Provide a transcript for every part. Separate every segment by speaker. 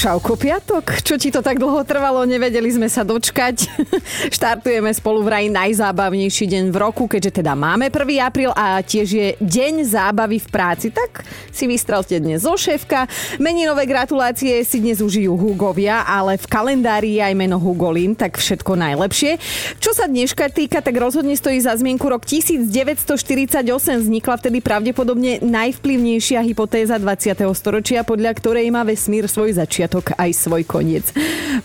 Speaker 1: Čauko piatok, čo ti to tak dlho trvalo, nevedeli sme sa dočkať. Štartujeme spolu vraj najzábavnejší deň v roku, keďže teda máme 1. apríl a tiež je deň zábavy v práci. Tak si vystrelte dnes zo šéfka. Meninové gratulácie si dnes užijú Hugovia, ale v kalendári je aj meno Hugolín, tak všetko najlepšie. Čo sa dneška týka, tak rozhodne stojí za zmienku rok 1948. Vznikla vtedy pravdepodobne najvplyvnejšia hypotéza 20. storočia, podľa ktorej má vesmír svoj začiatok začiatok aj svoj koniec.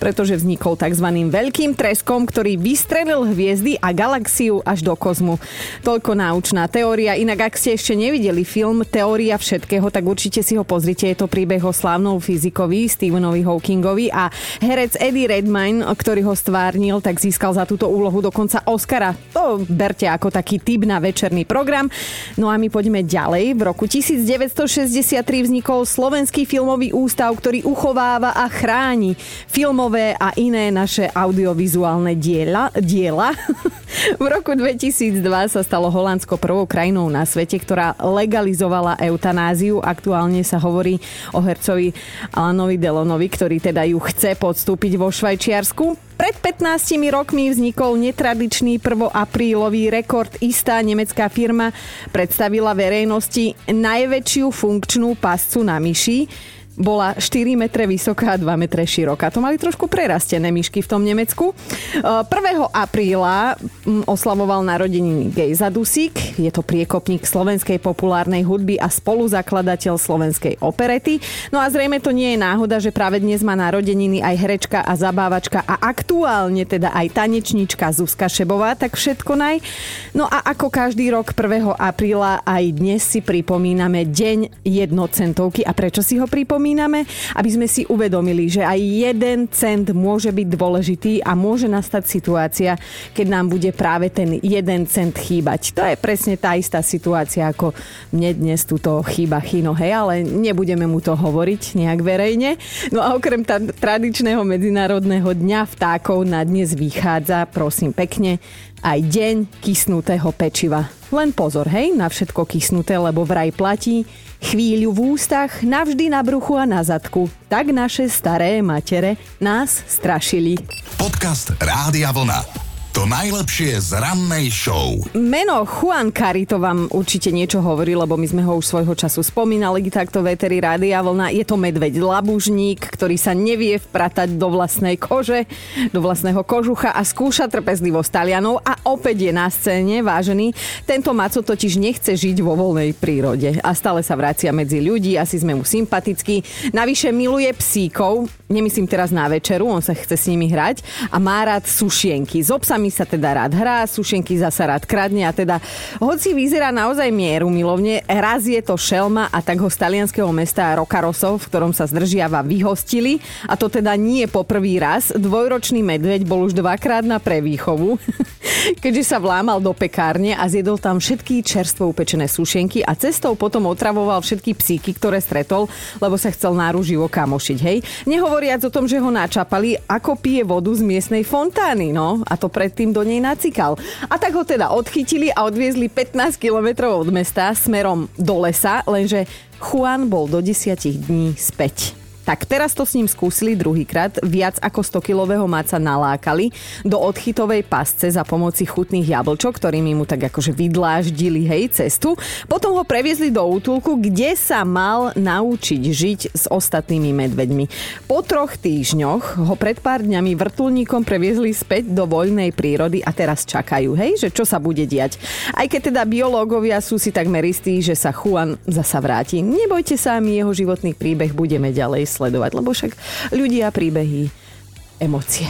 Speaker 1: Pretože vznikol tzv. veľkým treskom, ktorý vystrelil hviezdy a galaxiu až do kozmu. Toľko náučná teória. Inak, ak ste ešte nevideli film Teória všetkého, tak určite si ho pozrite. Je to príbeh o slávnou fyzikovi Stephenovi Hawkingovi a herec Eddie Redmayne, ktorý ho stvárnil, tak získal za túto úlohu dokonca Oscara. To berte ako taký typ na večerný program. No a my poďme ďalej. V roku 1963 vznikol Slovenský filmový ústav, ktorý uchová zachováva a chráni filmové a iné naše audiovizuálne diela. diela. v roku 2002 sa stalo Holandsko prvou krajinou na svete, ktorá legalizovala eutanáziu. Aktuálne sa hovorí o hercovi Alanovi Delonovi, ktorý teda ju chce podstúpiť vo Švajčiarsku. Pred 15 rokmi vznikol netradičný 1. aprílový rekord. Istá nemecká firma predstavila verejnosti najväčšiu funkčnú pascu na myši bola 4 metre vysoká a 2 metre široká. To mali trošku prerastené myšky v tom Nemecku. 1. E, apríla oslavoval narodeniny Gejza Dusík. Je to priekopník slovenskej populárnej hudby a spoluzakladateľ slovenskej operety. No a zrejme to nie je náhoda, že práve dnes má narodeniny aj herečka a zabávačka a aktuálne teda aj tanečnička Zuzka Šebová, tak všetko naj. No a ako každý rok 1. apríla aj dnes si pripomíname Deň jednocentovky. A prečo si ho pripomíname? Spomíname, aby sme si uvedomili, že aj jeden cent môže byť dôležitý a môže nastať situácia, keď nám bude práve ten jeden cent chýbať. To je presne tá istá situácia, ako mne dnes túto chýba chino, hej, ale nebudeme mu to hovoriť nejak verejne. No a okrem tá tradičného medzinárodného dňa vtákov na dnes vychádza, prosím pekne, aj deň kysnutého pečiva. Len pozor, hej, na všetko kysnuté, lebo vraj platí, chvíľu v ústach, navždy na bruchu a na zadku. Tak naše staré matere nás strašili.
Speaker 2: Podcast Rádia Vlna. To najlepšie z rannej show.
Speaker 1: Meno Juan Carito vám určite niečo hovorí, lebo my sme ho už svojho času spomínali takto Veteri Rádia Vlna. Je to medveď labužník, ktorý sa nevie vpratať do vlastnej kože, do vlastného kožucha a skúša trpezlivosť Talianov a opäť je na scéne, vážený. Tento maco totiž nechce žiť vo voľnej prírode a stále sa vracia medzi ľudí, asi sme mu sympatickí. Navyše miluje psíkov, nemyslím teraz na večeru, on sa chce s nimi hrať a má rád sušienky. S obsami nami sa teda rád hrá, sušenky zasa rád kradne a teda hoci vyzerá naozaj mieru milovne, raz je to šelma a tak ho z talianského mesta Rokarosov, v ktorom sa zdržiava, vyhostili a to teda nie po prvý raz. Dvojročný medveď bol už dvakrát na prevýchovu, keďže sa vlámal do pekárne a zjedol tam všetky čerstvo upečené sušenky a cestou potom otravoval všetky psíky, ktoré stretol, lebo sa chcel náruživo kamošiť, hej. Nehovoriac o tom, že ho načapali, ako pije vodu z miestnej fontány, no. A to pred predtým do nej nacikal. A tak ho teda odchytili a odviezli 15 kilometrov od mesta smerom do lesa, lenže Juan bol do 10 dní späť. Tak teraz to s ním skúsili druhýkrát. Viac ako 100-kilového maca nalákali do odchytovej pasce za pomoci chutných jablčok, ktorými mu tak akože vydláždili hej cestu. Potom ho previezli do útulku, kde sa mal naučiť žiť s ostatnými medveďmi. Po troch týždňoch ho pred pár dňami vrtulníkom previezli späť do voľnej prírody a teraz čakajú, hej, že čo sa bude diať. Aj keď teda biológovia sú si takmer istí, že sa Juan zasa vráti. Nebojte sa, my jeho životný príbeh budeme ďalej sledovať, lebo však ľudia, príbehy, emócie.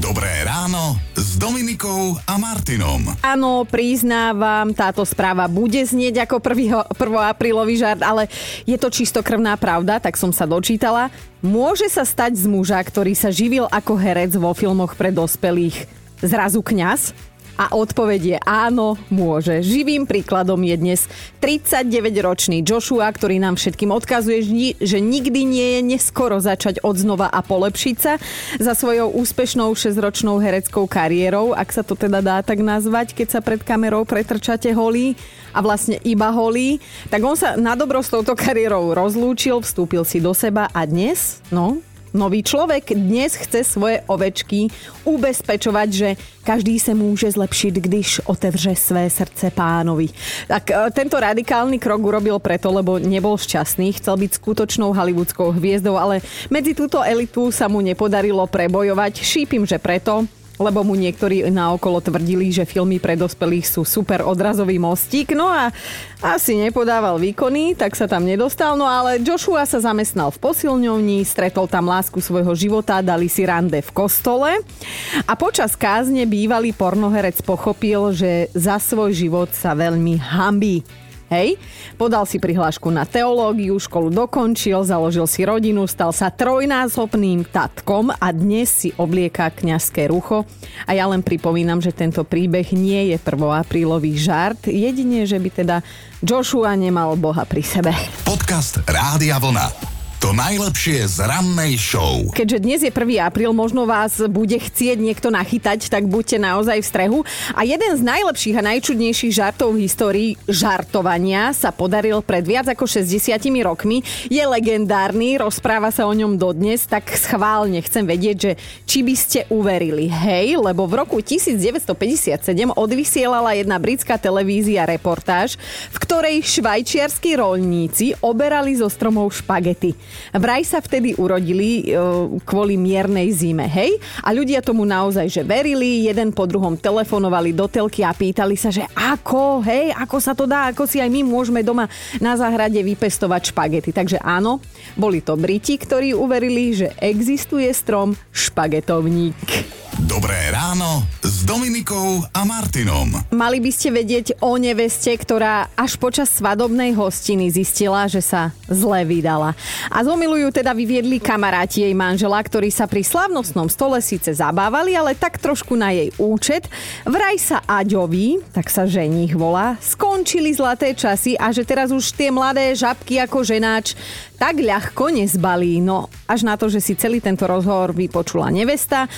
Speaker 2: Dobré ráno s Dominikou a Martinom.
Speaker 1: Áno, priznávam, táto správa bude znieť ako 1. aprílový žart, ale je to čistokrvná pravda, tak som sa dočítala. Môže sa stať z muža, ktorý sa živil ako herec vo filmoch pre dospelých, zrazu kňaz? A odpoveď je áno, môže. Živým príkladom je dnes 39-ročný Joshua, ktorý nám všetkým odkazuje, že nikdy nie je neskoro začať od a polepšiť sa za svojou úspešnou 6-ročnou hereckou kariérou, ak sa to teda dá tak nazvať, keď sa pred kamerou pretrčate holí a vlastne iba holí, tak on sa na dobro s touto kariérou rozlúčil, vstúpil si do seba a dnes, no, Nový človek dnes chce svoje ovečky ubezpečovať, že každý sa môže zlepšiť, když otevře své srdce pánovi. Tak e, tento radikálny krok urobil preto, lebo nebol šťastný, chcel byť skutočnou hollywoodskou hviezdou, ale medzi túto elitu sa mu nepodarilo prebojovať. Šípim, že preto, lebo mu niektorí naokolo tvrdili, že filmy pre dospelých sú super odrazový mostík, no a asi nepodával výkony, tak sa tam nedostal, no ale Joshua sa zamestnal v posilňovni, stretol tam lásku svojho života, dali si rande v kostole. A počas kázne bývalý pornoherec pochopil, že za svoj život sa veľmi hambí. Hej, podal si prihlášku na teológiu, školu dokončil, založil si rodinu, stal sa trojnásobným tatkom a dnes si oblieka kňazské rucho. A ja len pripomínam, že tento príbeh nie je prvoaprílový žart, jedine, že by teda Joshua nemal Boha pri sebe.
Speaker 2: Podcast Rádia Vlna. To najlepšie z rannej show.
Speaker 1: Keďže dnes je 1. apríl, možno vás bude chcieť niekto nachytať, tak buďte naozaj v strehu. A jeden z najlepších a najčudnejších žartov v histórii žartovania sa podaril pred viac ako 60 rokmi. Je legendárny, rozpráva sa o ňom dodnes, tak schválne chcem vedieť, že či by ste uverili. Hej, lebo v roku 1957 odvysielala jedna britská televízia reportáž, v ktorej švajčiarskí rolníci oberali zo stromov špagety. Vraj sa vtedy urodili e, kvôli miernej zime, hej? A ľudia tomu naozaj, že verili, jeden po druhom telefonovali do telky a pýtali sa, že ako, hej, ako sa to dá, ako si aj my môžeme doma na záhrade vypestovať špagety. Takže áno, boli to Briti, ktorí uverili, že existuje strom špagetovník.
Speaker 2: Dobré ráno s Dominikou a Martinom.
Speaker 1: Mali by ste vedieť o neveste, ktorá až počas svadobnej hostiny zistila, že sa zle vydala. A zomilujú teda vyviedli kamaráti jej manžela, ktorí sa pri slavnostnom stole síce zabávali, ale tak trošku na jej účet. Vraj sa Aďovi, tak sa ženích volá, skončili zlaté časy a že teraz už tie mladé žabky ako ženáč tak ľahko nezbalí. No až na to, že si celý tento rozhovor vypočula nevesta,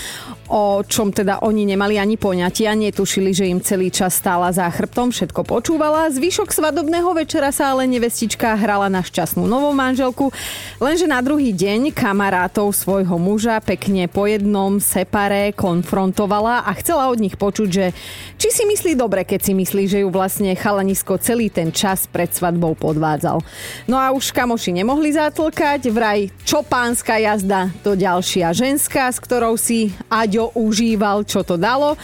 Speaker 1: o čom teda oni nemali ani poňatia, netušili, že im celý čas stála za chrbtom, všetko počúvala. Zvyšok svadobného večera sa ale nevestička hrala na šťastnú novú manželku, lenže na druhý deň kamarátov svojho muža pekne po jednom separe konfrontovala a chcela od nich počuť, že či si myslí dobre, keď si myslí, že ju vlastne chalanisko celý ten čas pred svadbou podvádzal. No a už kamoši nemohli zatlkať, vraj čo pánska jazda, to ďalšia ženská, s ktorou si Aďo užíval, čo to dalo.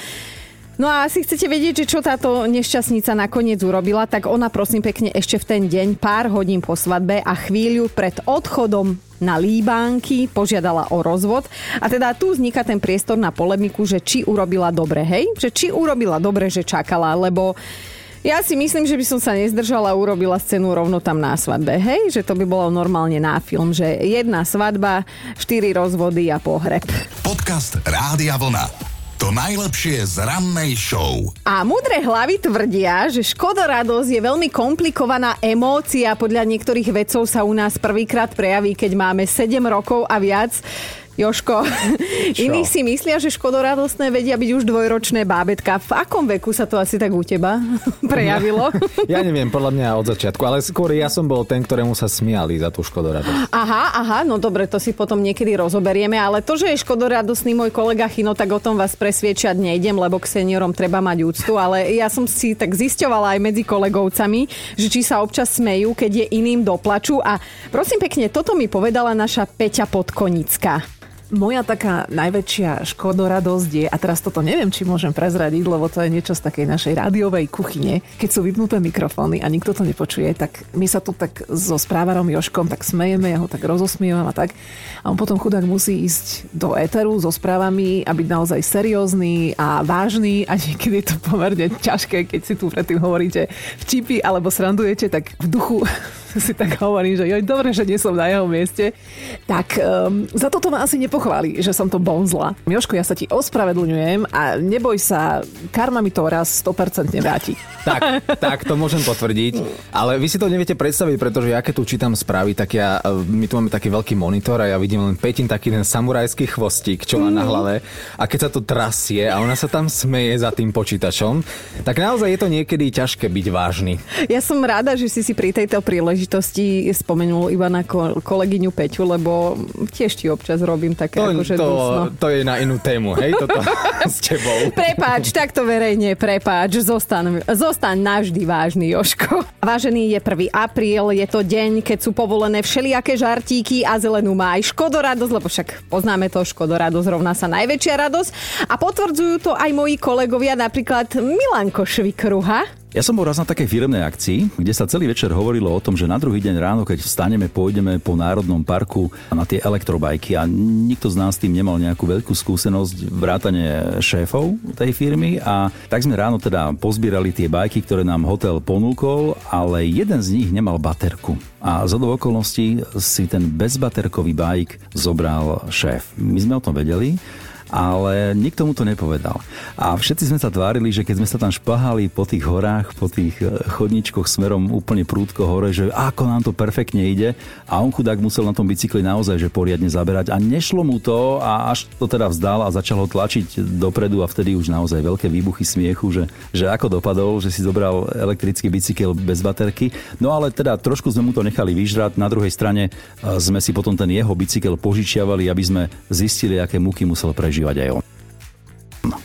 Speaker 1: No a asi chcete vedieť, že čo táto nešťastnica nakoniec urobila, tak ona prosím pekne ešte v ten deň, pár hodín po svadbe a chvíľu pred odchodom na Líbánky požiadala o rozvod. A teda tu vzniká ten priestor na polemiku, že či urobila dobre, hej? Že či urobila dobre, že čakala, lebo ja si myslím, že by som sa nezdržala a urobila scénu rovno tam na svadbe. Hej, že to by bolo normálne na film, že jedna svadba, štyri rozvody a pohreb.
Speaker 2: Podcast Rádia Vlna. To najlepšie z rannej show.
Speaker 1: A múdre hlavy tvrdia, že škodoradosť je veľmi komplikovaná emócia. Podľa niektorých vedcov sa u nás prvýkrát prejaví, keď máme 7 rokov a viac. Joško, Čo? iní si myslia, že škodoradostné vedia byť už dvojročné bábetka. V akom veku sa to asi tak u teba prejavilo?
Speaker 3: Ja, neviem, podľa mňa od začiatku, ale skôr ja som bol ten, ktorému sa smiali za tú škodoradosť.
Speaker 1: Aha, aha, no dobre, to si potom niekedy rozoberieme, ale to, že je škodoradostný môj kolega Chino, tak o tom vás presviečať nejdem, lebo k seniorom treba mať úctu, ale ja som si tak zisťovala aj medzi kolegovcami, že či sa občas smejú, keď je iným doplaču a prosím pekne, toto mi povedala naša Peťa Podkonická.
Speaker 4: Moja taká najväčšia škodoradosť je, a teraz toto neviem, či môžem prezradiť, lebo to je niečo z takej našej rádiovej kuchyne. Keď sú vypnuté mikrofóny a nikto to nepočuje, tak my sa tu tak so správarom Joškom tak smejeme, ja ho tak rozosmievam a tak. A on potom chudák musí ísť do éteru so správami a byť naozaj seriózny a vážny a niekedy je to pomerne ťažké, keď si tu predtým hovoríte vtipy alebo srandujete, tak v duchu si tak hovorím, že joj, dobre, že nie som na jeho mieste. Tak um, za toto ma asi nepochváli, že som to bonzla. Joško, ja sa ti ospravedlňujem a neboj sa, karma mi to raz 100% vráti.
Speaker 3: Tak, tak, to môžem potvrdiť. Ale vy si to neviete predstaviť, pretože ja keď tu čítam správy, tak ja, e, my tu máme taký veľký monitor a ja vidím len Petin taký ten samurajský chvostík, čo má na hlave. A keď sa to trasie a ona sa tam smeje za tým počítačom, tak naozaj je to niekedy ťažké byť vážny.
Speaker 1: Ja som rada, že si si pri tejto príležitosti spomenul iba na kolegyňu Peťu, lebo tiež ti občas robím také
Speaker 3: to,
Speaker 1: akože
Speaker 3: to, to je na inú tému, hej, toto s tebou.
Speaker 1: Prepáč, takto verejne, prepáč, zostan, zostan navždy vážny, Joško. Vážený je 1. apríl, je to deň, keď sú povolené všelijaké žartíky a zelenú má aj škodoradosť, lebo však poznáme to, škodoradosť rovná sa najväčšia radosť. A potvrdzujú to aj moji kolegovia, napríklad Milanko Švikruha.
Speaker 5: Ja som bol raz na takej firmnej akcii, kde sa celý večer hovorilo o tom, že na druhý deň ráno, keď vstaneme, pôjdeme po Národnom parku na tie elektrobajky a nikto z nás tým nemal nejakú veľkú skúsenosť vrátane šéfov tej firmy a tak sme ráno teda pozbierali tie bajky, ktoré nám hotel ponúkol, ale jeden z nich nemal baterku. A za do okolností si ten bezbaterkový bajk zobral šéf. My sme o tom vedeli, ale nikto mu to nepovedal. A všetci sme sa tvárili, že keď sme sa tam špahali po tých horách, po tých e, chodničkoch smerom úplne prúdko hore, že ako nám to perfektne ide a on chudák musel na tom bicykli naozaj že poriadne zaberať a nešlo mu to a až to teda vzdal a začal ho tlačiť dopredu a vtedy už naozaj veľké výbuchy smiechu, že, že ako dopadol, že si zobral elektrický bicykel bez baterky. No ale teda trošku sme mu to nechali vyžrať, na druhej strane e, sme si potom ten jeho bicykel požičiavali, aby sme zistili, aké muky musel prežiť prežívať aj on.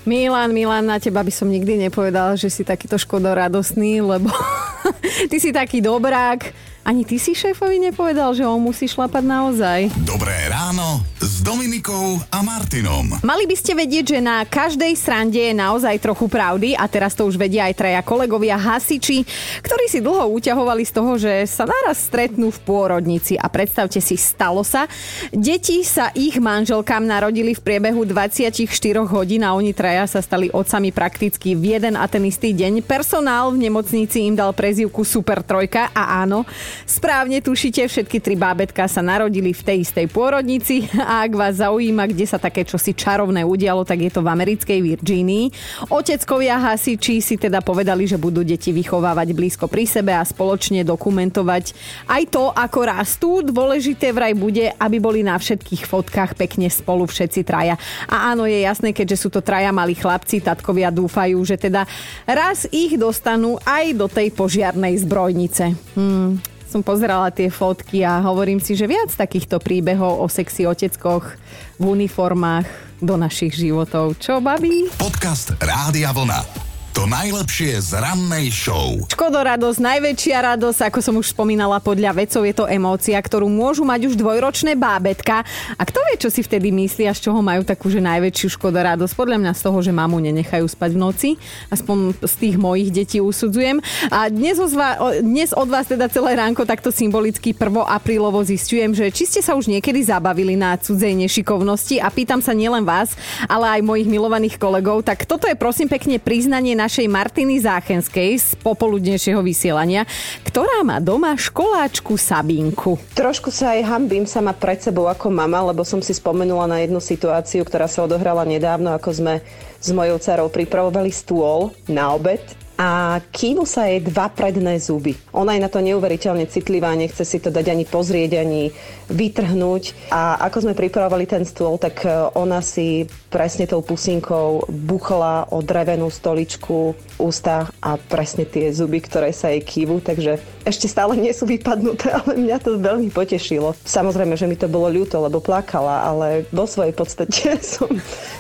Speaker 1: Milan, Milan, na teba by som nikdy nepovedal, že si takýto škodoradosný, lebo ty si taký dobrák. Ani ty si šéfovi nepovedal, že on musí šlapať naozaj.
Speaker 2: Dobré ráno s Dominikou a Martinom.
Speaker 1: Mali by ste vedieť, že na každej srande je naozaj trochu pravdy a teraz to už vedia aj traja kolegovia hasiči, ktorí si dlho uťahovali z toho, že sa naraz stretnú v pôrodnici a predstavte si, stalo sa. Deti sa ich manželkám narodili v priebehu 24 hodín a oni traja sa stali otcami prakticky v jeden a ten istý deň. Personál v nemocnici im dal prezivku Super Trojka a áno, Správne tušite, všetky tri bábetka sa narodili v tej istej pôrodnici a ak vás zaujíma, kde sa také čosi čarovné udialo, tak je to v americkej Virgínii. Oteckovia hasiči si teda povedali, že budú deti vychovávať blízko pri sebe a spoločne dokumentovať aj to, ako rastú. Dôležité vraj bude, aby boli na všetkých fotkách pekne spolu všetci traja. A áno, je jasné, keďže sú to traja malí chlapci, tatkovia dúfajú, že teda raz ich dostanú aj do tej požiarnej zbrojnice. Hmm, som pozerala tie fotky a hovorím si, že viac takýchto príbehov o sexy oteckoch v uniformách do našich životov. Čo, babi?
Speaker 2: Podcast Rádia Vlna. To najlepšie z rannej show.
Speaker 1: Škodoradosť, najväčšia radosť, ako som už spomínala, podľa vedcov je to emócia, ktorú môžu mať už dvojročné bábetka. A kto vie, čo si vtedy myslia, z čoho majú takú, že najväčšiu škodoradosť? Podľa mňa z toho, že mamu nenechajú spať v noci. Aspoň z tých mojich detí usudzujem. A dnes, ozva, dnes od vás teda celé ránko takto symbolicky 1. aprílovo zistujem, že či ste sa už niekedy zabavili na cudzej nešikovnosti a pýtam sa nielen vás, ale aj mojich milovaných kolegov, tak toto je prosím pekne priznanie našej Martiny Záchenskej z popoludnejšieho vysielania, ktorá má doma školáčku Sabinku.
Speaker 6: Trošku sa aj hambím sama pred sebou ako mama, lebo som si spomenula na jednu situáciu, ktorá sa odohrala nedávno, ako sme s mojou dcerou pripravovali stôl na obed a kývu sa jej dva predné zuby. Ona je na to neuveriteľne citlivá, nechce si to dať ani pozrieť, ani vytrhnúť. A ako sme pripravovali ten stôl, tak e, ona si presne tou pusinkou buchla o drevenú stoličku ústa a presne tie zuby, ktoré sa jej kývu, takže ešte stále nie sú vypadnuté, ale mňa to veľmi potešilo. Samozrejme, že mi to bolo ľúto, lebo plakala, ale vo svojej podstate som,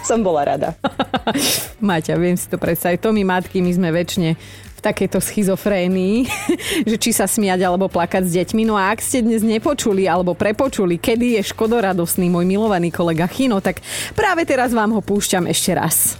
Speaker 6: som bola rada.
Speaker 1: Maťa, viem si to predstaviť. To my matky, my sme väčšine takejto schizofrénii, že či sa smiať alebo plakať s deťmi. No a ak ste dnes nepočuli alebo prepočuli, kedy je škodoradosný môj milovaný kolega Chino, tak práve teraz vám ho púšťam ešte raz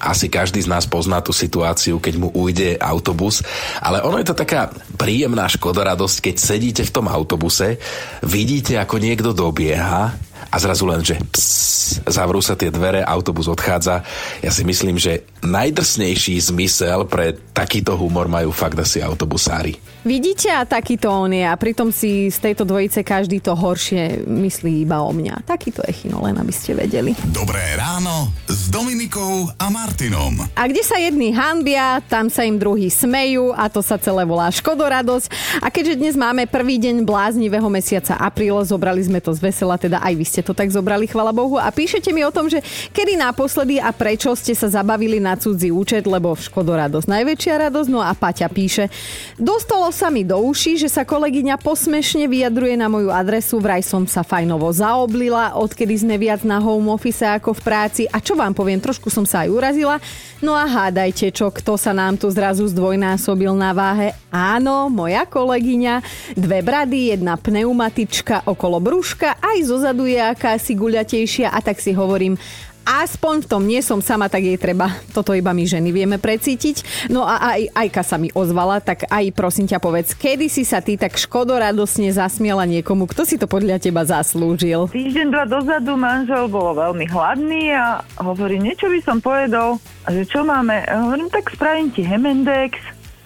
Speaker 7: asi každý z nás pozná tú situáciu, keď mu ujde autobus, ale ono je to taká príjemná škodoradosť, keď sedíte v tom autobuse, vidíte, ako niekto dobieha a zrazu len, že ps, zavrú sa tie dvere, autobus odchádza. Ja si myslím, že najdrsnejší zmysel pre takýto humor majú fakt asi autobusári.
Speaker 1: Vidíte, a takýto on je. A pritom si z tejto dvojice každý to horšie myslí iba o mňa. Takýto je Chino, len aby ste vedeli.
Speaker 2: Dobré ráno s Dominikou a Martinom.
Speaker 1: A kde sa jedni hanbia, tam sa im druhí smejú a to sa celé volá škodoradosť. A keďže dnes máme prvý deň bláznivého mesiaca apríl, zobrali sme to z vesela, teda aj vy ste to tak zobrali, chvala Bohu. A píšete mi o tom, že kedy naposledy a prečo ste sa zabavili na cudzí účet, lebo škodoradosť najväčšia radosť. No a Paťa píše, dostalo sa mi do uší, že sa kolegyňa posmešne vyjadruje na moju adresu, vraj som sa fajnovo zaoblila, odkedy sme viac na home office ako v práci. A čo vám poviem, trošku som sa aj urazila. No a hádajte, čo, kto sa nám tu zrazu zdvojnásobil na váhe. Áno, moja kolegyňa, dve brady, jedna pneumatička okolo brúška, aj zozadu je akási guľatejšia a tak si hovorím, aspoň v tom nie som sama, tak jej treba. Toto iba my ženy vieme precítiť. No a aj Ajka sa mi ozvala, tak aj prosím ťa povedz, kedy si sa ty tak škodoradosne zasmiala niekomu, kto si to podľa teba zaslúžil?
Speaker 8: Týždeň, dva dozadu manžel bol veľmi hladný a hovorí, niečo by som povedal, že čo máme? A hovorím, tak spravím ti Hemendex,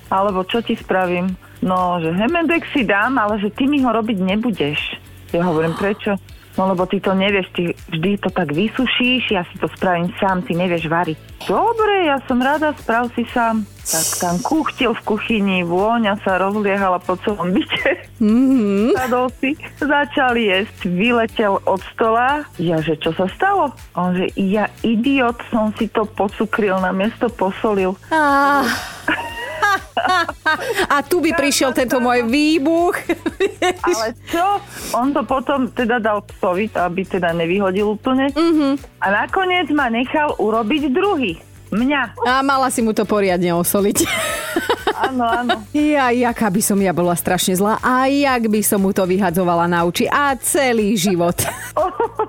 Speaker 8: alebo čo ti spravím? No, že Hemendex si dám, ale že ty mi ho robiť nebudeš. Ja hovorím, prečo? No lebo ty to nevieš, ty vždy to tak vysušíš, ja si to spravím sám, ty nevieš variť. Dobre, ja som rada, sprav si sám. Tak tam kuchtil v kuchyni, vôňa sa rozliehala po celom byte. Mm-hmm. Sadol si, začal jesť, vyletel od stola. Ja, že čo sa stalo? On, že ja idiot som si to pocukril, na miesto posolil.
Speaker 1: Ah. A tu by prišiel tento môj výbuch.
Speaker 8: Ale čo? On to potom teda dal psovi, aby teda nevyhodil úplne. Mm-hmm. A nakoniec ma nechal urobiť druhý. Mňa.
Speaker 1: A mala si mu to poriadne osoliť.
Speaker 8: Áno, áno.
Speaker 1: Ja, jaká by som ja bola strašne zlá a jak by som mu to vyhadzovala na oči a celý život.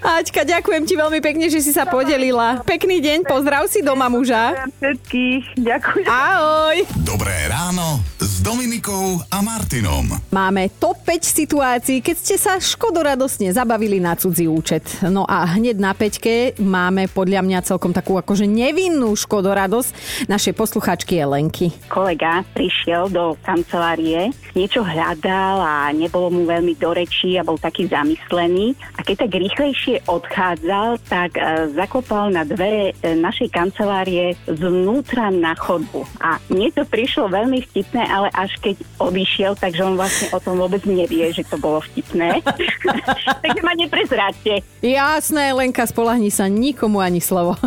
Speaker 1: Aťka, ďakujem ti veľmi pekne, že si sa podelila. Pekný deň, pozdrav si doma muža.
Speaker 8: Všetkých, ďakujem.
Speaker 1: Ahoj.
Speaker 2: Dobré ráno s Dominikou a Martinom.
Speaker 1: Máme top 5 situácií, keď ste sa škodoradosne zabavili na cudzí účet. No a hneď na peťke máme podľa mňa celkom takú akože nevinnú škodoradosť našej posluchačky Elenky.
Speaker 9: Kolega prišiel do kancelárie, niečo hľadal a nebolo mu veľmi do rečí a bol taký zamyslený. A keď tak rýchlejšie odchádzal, tak e, zaklopal na dvere e, našej kancelárie zvnútra na chodbu. A mne to prišlo veľmi vtipné, ale až keď odišiel, takže on vlastne o tom vôbec nevie, že to bolo vtipné. takže ma neprezráte.
Speaker 1: Jasné, Lenka, spolahni sa nikomu ani slovo.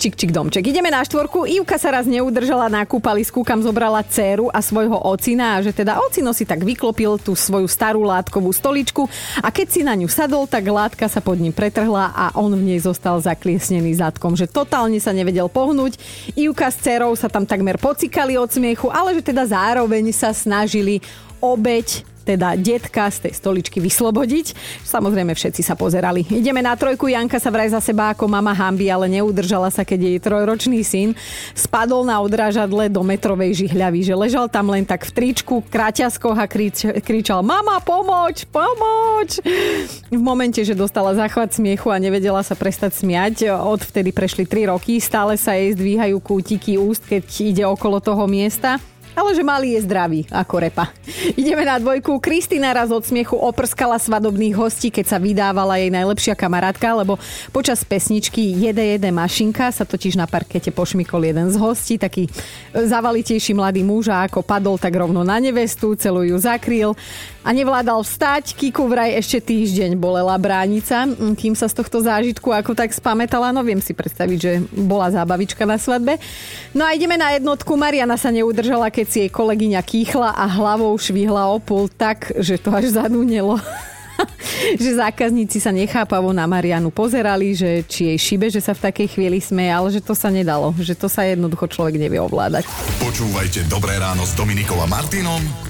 Speaker 1: čik, čik, domček. Ideme na štvorku. Ivka sa raz neudržala na kúpalisku, kam zobrala dceru a svojho ocina a že teda ocino si tak vyklopil tú svoju starú látkovú stoličku a keď si na ňu sadol, tak látka sa pod ním pretrhla a on v nej zostal zakliesnený zadkom, že totálne sa nevedel pohnúť. Ivka s dcerou sa tam takmer pocikali od smiechu, ale že teda zároveň sa snažili obeď teda detka z tej stoličky vyslobodiť. Samozrejme všetci sa pozerali. Ideme na trojku. Janka sa vraj za seba ako mama hambi, ale neudržala sa, keď jej trojročný syn spadol na odrážadle do metrovej žihľavy, že ležal tam len tak v tričku, kraťaskoch a krič, kričal mama, pomoč, pomoč. V momente, že dostala záchvat smiechu a nevedela sa prestať smiať, odvtedy prešli 3 roky, stále sa jej zdvíhajú kútiky úst, keď ide okolo toho miesta. Ale že malý je zdravý, ako repa. Ideme na dvojku. Kristina raz od smiechu oprskala svadobných hostí, keď sa vydávala jej najlepšia kamarátka, lebo počas pesničky Jede, jede mašinka sa totiž na parkete pošmykol jeden z hostí, taký zavalitejší mladý muž a ako padol tak rovno na nevestu, celú ju zakryl a nevládal vstať. Kiku vraj ešte týždeň bolela bránica, kým sa z tohto zážitku ako tak spametala. No viem si predstaviť, že bola zábavička na svadbe. No a ideme na jednotku. Mariana sa neudržala, keď si jej kolegyňa kýchla a hlavou švihla o pul tak, že to až zanúnelo že zákazníci sa nechápavo na Marianu pozerali, že či jej šibe, že sa v takej chvíli smeje, ale že to sa nedalo, že to sa jednoducho človek nevie ovládať.
Speaker 2: Počúvajte Dobré ráno s Dominikom a Martinom